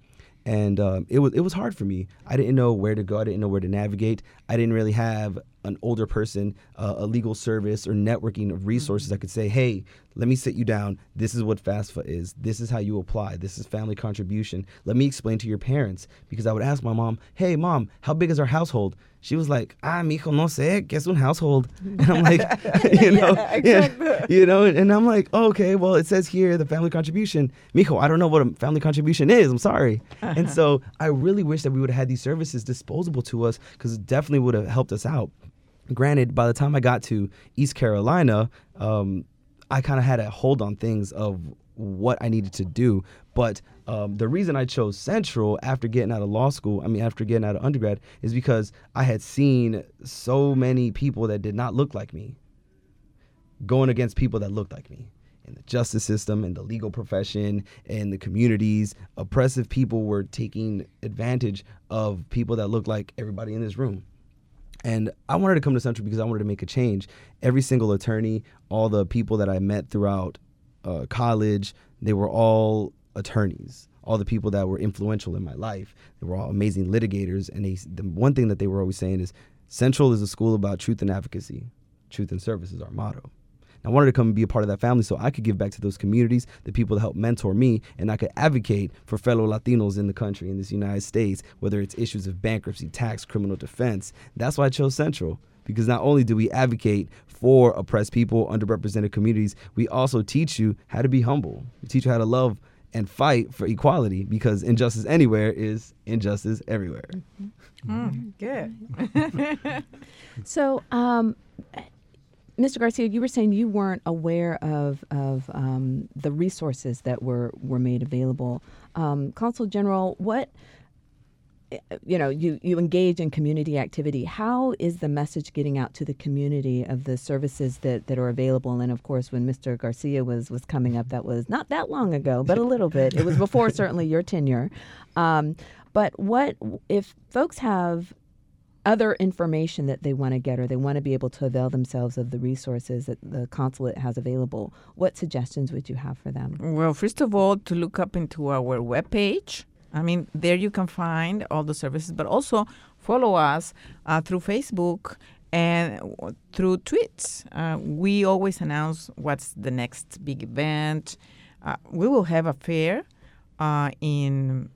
Speaker 4: and um, it was it was hard for me. I didn't know where to go. I didn't know where to navigate. I didn't really have an older person, uh, a legal service or networking of resources. Mm-hmm. I could say, hey, let me sit you down. This is what FAFSA is. This is how you apply. This is family contribution. Let me explain to your parents because I would ask my mom, hey, mom, how big is our household? She was like, ah, mijo, no sé, que es un household. [LAUGHS] And I'm like, [LAUGHS] you know, yeah, exactly. yeah, you know, and I'm like, oh, okay, well, it says here the family contribution. Mijo, I don't know what a family contribution is. I'm sorry. Uh-huh. And so I really wish that we would have had these services disposable to us because it definitely would have helped us out granted, by the time I got to East Carolina, um, I kind of had a hold on things of what I needed to do. But um, the reason I chose Central after getting out of law school, I mean, after getting out of undergrad, is because I had seen so many people that did not look like me going against people that looked like me. in the justice system, in the legal profession, in the communities. Oppressive people were taking advantage of people that looked like everybody in this room. And I wanted to come to Central because I wanted to make a change. Every single attorney, all the people that I met throughout uh, college, they were all attorneys. All the people that were influential in my life, they were all amazing litigators. And they, the one thing that they were always saying is Central is a school about truth and advocacy. Truth and service is our motto. I wanted to come and be a part of that family so I could give back to those communities, the people that helped mentor me, and I could advocate for fellow Latinos in the country, in this United States, whether it's issues of bankruptcy, tax, criminal defense. That's why I chose Central. Because not only do we advocate for oppressed people, underrepresented communities, we also teach you how to be humble. We teach you how to love and fight for equality because injustice anywhere is injustice everywhere.
Speaker 3: Mm, good. [LAUGHS]
Speaker 1: so, um, Mr. Garcia, you were saying you weren't aware of of um, the resources that were were made available. Um, Consul General, what eh, you know, you you engage in community activity. How is the message getting out to the community of the services that, that are available? And of course, when Mr. Garcia was was coming up, that was not that long ago, but a little bit. It was before [LAUGHS] certainly your tenure. Um, but what if folks have other information that they want to get or they want to be able to avail themselves of the resources that the consulate has available, what suggestions would you have for them?
Speaker 3: Well, first of all, to look up into our webpage. I mean, there you can find all the services, but also follow us uh, through Facebook and through tweets. Uh, we always announce what's the next big event. Uh, we will have a fair uh, in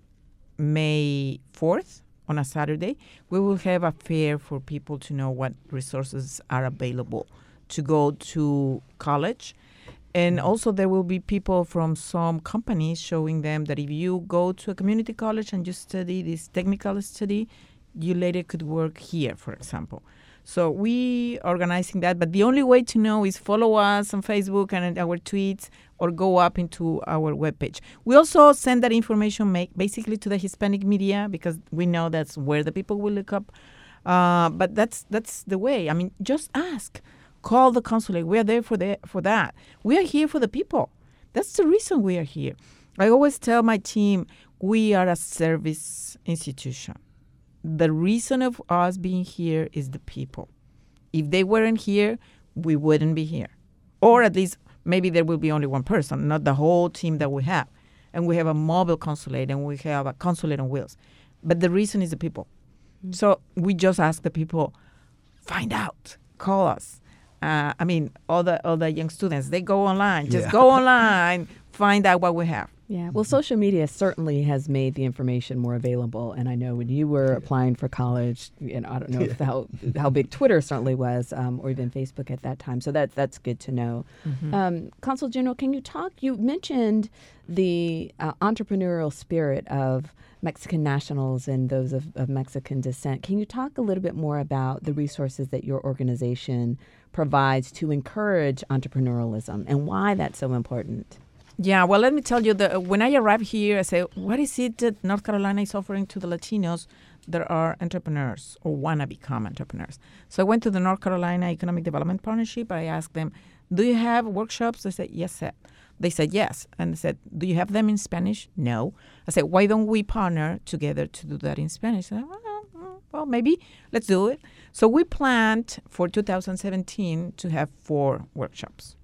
Speaker 3: May 4th on a Saturday, we will have a fair for people to know what resources are available to go to college. And mm-hmm. also, there will be people from some companies showing them that if you go to a community college and you study this technical study, you later could work here, for example. So we organizing that, but the only way to know is follow us on Facebook and our tweets or go up into our webpage. We also send that information make, basically to the Hispanic media because we know that's where the people will look up. Uh, but that's that's the way. I mean, just ask, call the consulate. We are there for the for that. We are here for the people. That's the reason we are here. I always tell my team we are a service institution the reason of us being here is the people. If they weren't here, we wouldn't be here. Or at least maybe there will be only one person, not the whole team that we have. And we have a mobile consulate and we have a consulate on wheels. But the reason is the people. Mm-hmm. So we just ask the people, find out, call us. Uh, I mean, all the all the young students, they go online. Just yeah. go online, find out what we have.
Speaker 1: Yeah, well, social media certainly has made the information more available. And I know when you were applying for college, and I don't know yeah. how how big Twitter certainly was, um, or even Facebook at that time. So that that's good to know. Mm-hmm. Um, Consul General, can you talk? You mentioned the uh, entrepreneurial spirit of Mexican nationals and those of, of Mexican descent. Can you talk a little bit more about the resources that your organization provides to encourage entrepreneurialism and why that's so important?
Speaker 3: Yeah, well, let me tell you that when I arrived here, I said, what is it that North Carolina is offering to the Latinos that are entrepreneurs or want to become entrepreneurs? So I went to the North Carolina Economic Development Partnership. I asked them, do you have workshops? They said, yes, sir. They said yes. And I said, do you have them in Spanish? No. I said, why don't we partner together to do that in Spanish? Said, oh, well, well, maybe let's do it. So we planned for 2017 to have four workshops.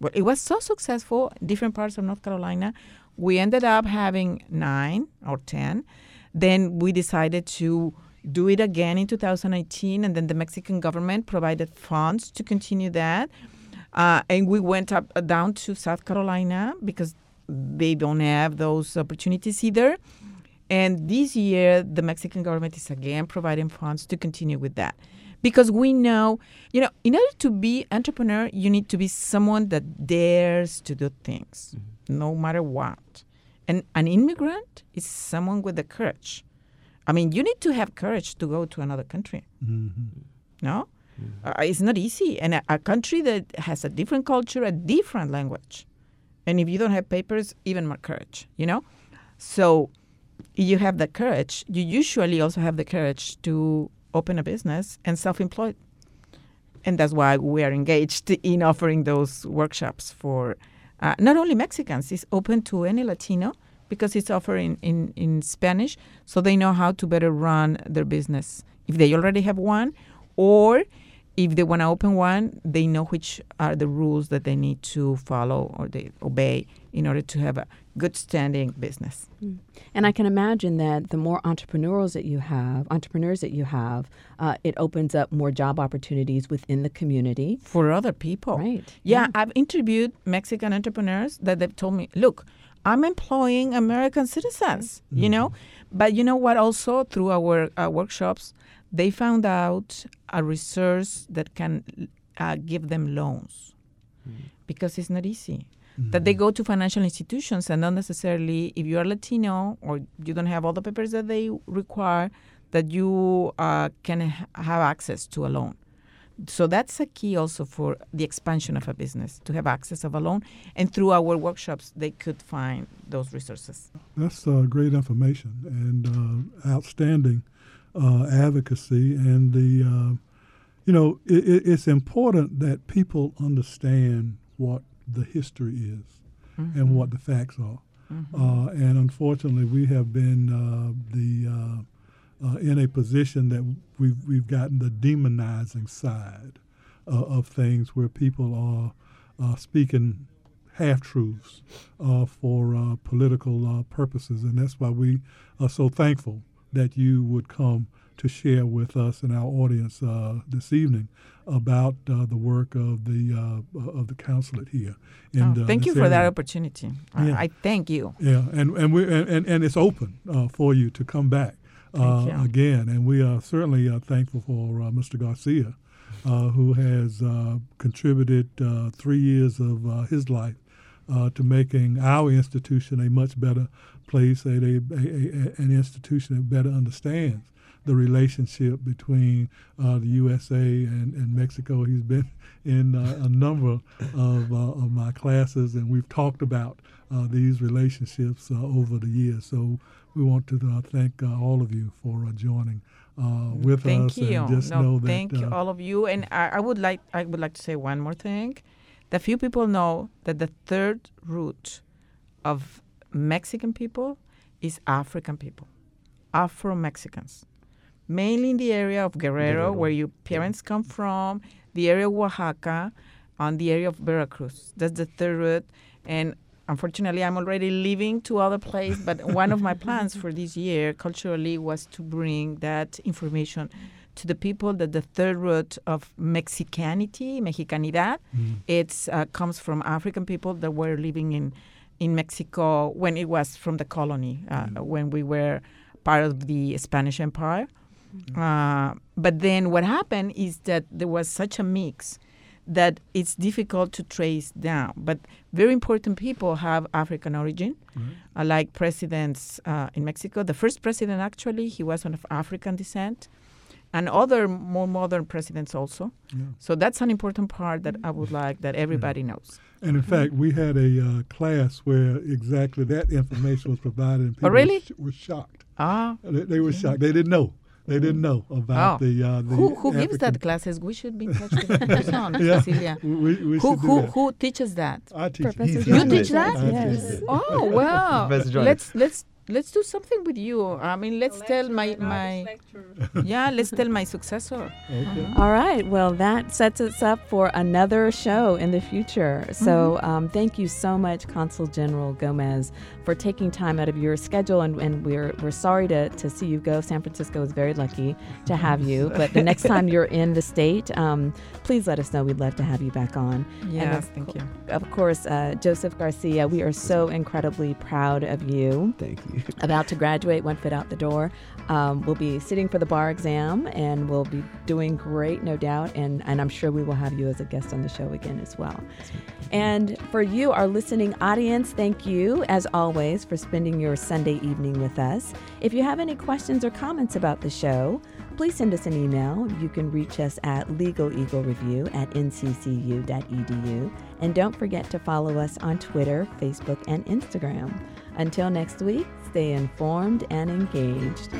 Speaker 3: But it was so successful in different parts of North Carolina. We ended up having nine or 10. Then we decided to do it again in 2018, and then the Mexican government provided funds to continue that. Uh, and we went up uh, down to South Carolina because they don't have those opportunities either. And this year, the Mexican government is again providing funds to continue with that because we know, you know, in order to be entrepreneur, you need to be someone that dares to do things, mm-hmm. no matter what. And an immigrant is someone with the courage. I mean, you need to have courage to go to another country. Mm-hmm. No, mm-hmm. uh, it's not easy, and a, a country that has a different culture, a different language, and if you don't have papers, even more courage. You know, so you have the courage. You usually also have the courage to open a business and self-employed. And that's why we are engaged in offering those workshops for Uh, not only Mexicans, it's open to any Latino because it's offered in, in, in Spanish, so they know how to better run their business. If they already have one, or if they want to open one, they know which are the rules that they need to follow or they obey in order to have a good standing business.
Speaker 1: Mm. And I can imagine that the more entrepreneurs that you have, entrepreneurs that you have, uh, it opens up more job opportunities within the community
Speaker 3: for other people.
Speaker 1: Right.
Speaker 3: Yeah, yeah. I've interviewed Mexican entrepreneurs that they've told me, look, I'm employing American citizens, mm-hmm. you know, but you know what? Also through our uh, workshops, they found out a resource that can uh, give them loans mm-hmm. because it's not easy. Mm-hmm. That they go to financial institutions and not necessarily, if you are Latino or you don't have all the papers that they require, that you uh, can ha- have access to a loan. So that's a key also for the expansion of a business to have access of a loan, and through our workshops they could find those resources.
Speaker 2: That's uh, great information and uh, outstanding uh, advocacy, and the uh, you know it, it's important that people understand what the history is mm-hmm. and what the facts are. Mm-hmm. Uh, and unfortunately, we have been uh, the uh, uh, in a position that we've we've gotten the demonizing side uh, of things, where people are uh, speaking half truths for political purposes, and that's why we are so thankful that you would come to share with us and our audience uh, this evening about uh, the work of the uh, of the consulate here.
Speaker 3: Oh, thank you for area. that opportunity. Yeah. I, I, thank you.
Speaker 2: Yeah, and and we and, and it's open uh, for you to come back uh, again, and we are certainly thankful for Mr. Garcia. who has contributed three years of his life uh, to making our institution a much better place, a, a, a, an institution that better understands the relationship between uh, the USA and, and, Mexico. He's been [LAUGHS] in uh, a number of, uh, of, my classes, and we've talked about uh, these relationships uh, over the years. So we want to uh, thank all of you for joining. with
Speaker 3: thank
Speaker 2: us,
Speaker 3: you.
Speaker 2: and just
Speaker 3: no,
Speaker 2: know that
Speaker 3: thank you, all of you. And I, I would like I would like to say one more thing. That few people know that the third root of Mexican people is African people, Afro Mexicans mainly in the area of Guerrero, Guerrero. where your parents yeah. come from, the area of Oaxaca, and the area of Veracruz. That's the third route. And unfortunately, I'm already leaving to other place. But [LAUGHS] one of my plans for this year, culturally, was to bring that information to the people that the third root of Mexicanity, Mexicanidad, mm. it uh, comes from African people that were living in in Mexico when it was from the colony, uh, mm. when we were part of the Spanish Empire. Mm-hmm. Uh, but then what happened is that there was such a mix that it's difficult to trace down. But very important people have African origin, mm-hmm. uh, like presidents uh, in Mexico. The first president, actually, he was of African descent, and other more modern presidents also. Yeah. So that's an important part that I would like that everybody yeah. knows.
Speaker 2: And in fact, we had a uh, class where exactly that information was provided, and oh, people
Speaker 3: oh, really?
Speaker 2: were, sh- were shocked.
Speaker 3: Ah,
Speaker 2: they, they were shocked. They didn't know. They didn't know about
Speaker 3: oh.
Speaker 2: the, uh, the
Speaker 3: who, who gives that classes. We should be in touch with [LAUGHS] that yeah. Cecilia. We, we who who, who teaches that?
Speaker 2: I teach.
Speaker 3: You teach that?
Speaker 1: Yes.
Speaker 3: Oh wow. let's let's let's do something with you. I mean, let's lecture, tell my my [LAUGHS] yeah, let's tell my successor.
Speaker 1: Okay. Uh-huh. All right. Well, that sets us up for another show in the future. So, mm-hmm. um, thank you so much, Consul General Gomez, for taking time out of your schedule. And, and we're we're sorry to to see you go. San Francisco is very lucky to have you. But the next time you're [LAUGHS] in the state, um, please let us know. We'd love to have you back on.
Speaker 3: Yes, thank you.
Speaker 1: Of course, uh, Joseph Garcia, we are so incredibly proud of you.
Speaker 4: Thank you. [LAUGHS]
Speaker 1: about to graduate, one foot out the door. Um, we'll be sitting for the bar exam and we'll be doing great, no doubt. And, and I'm sure we will have you as a guest on the show again as well. And for you, our listening audience, thank you, as always, for spending your Sunday evening with us. If you have any questions or comments about the show, please send us an email. You can reach us at legaleaglereview at nccu.edu. And don't forget to follow us on Twitter, Facebook, and Instagram. Until next week, stay informed and engaged.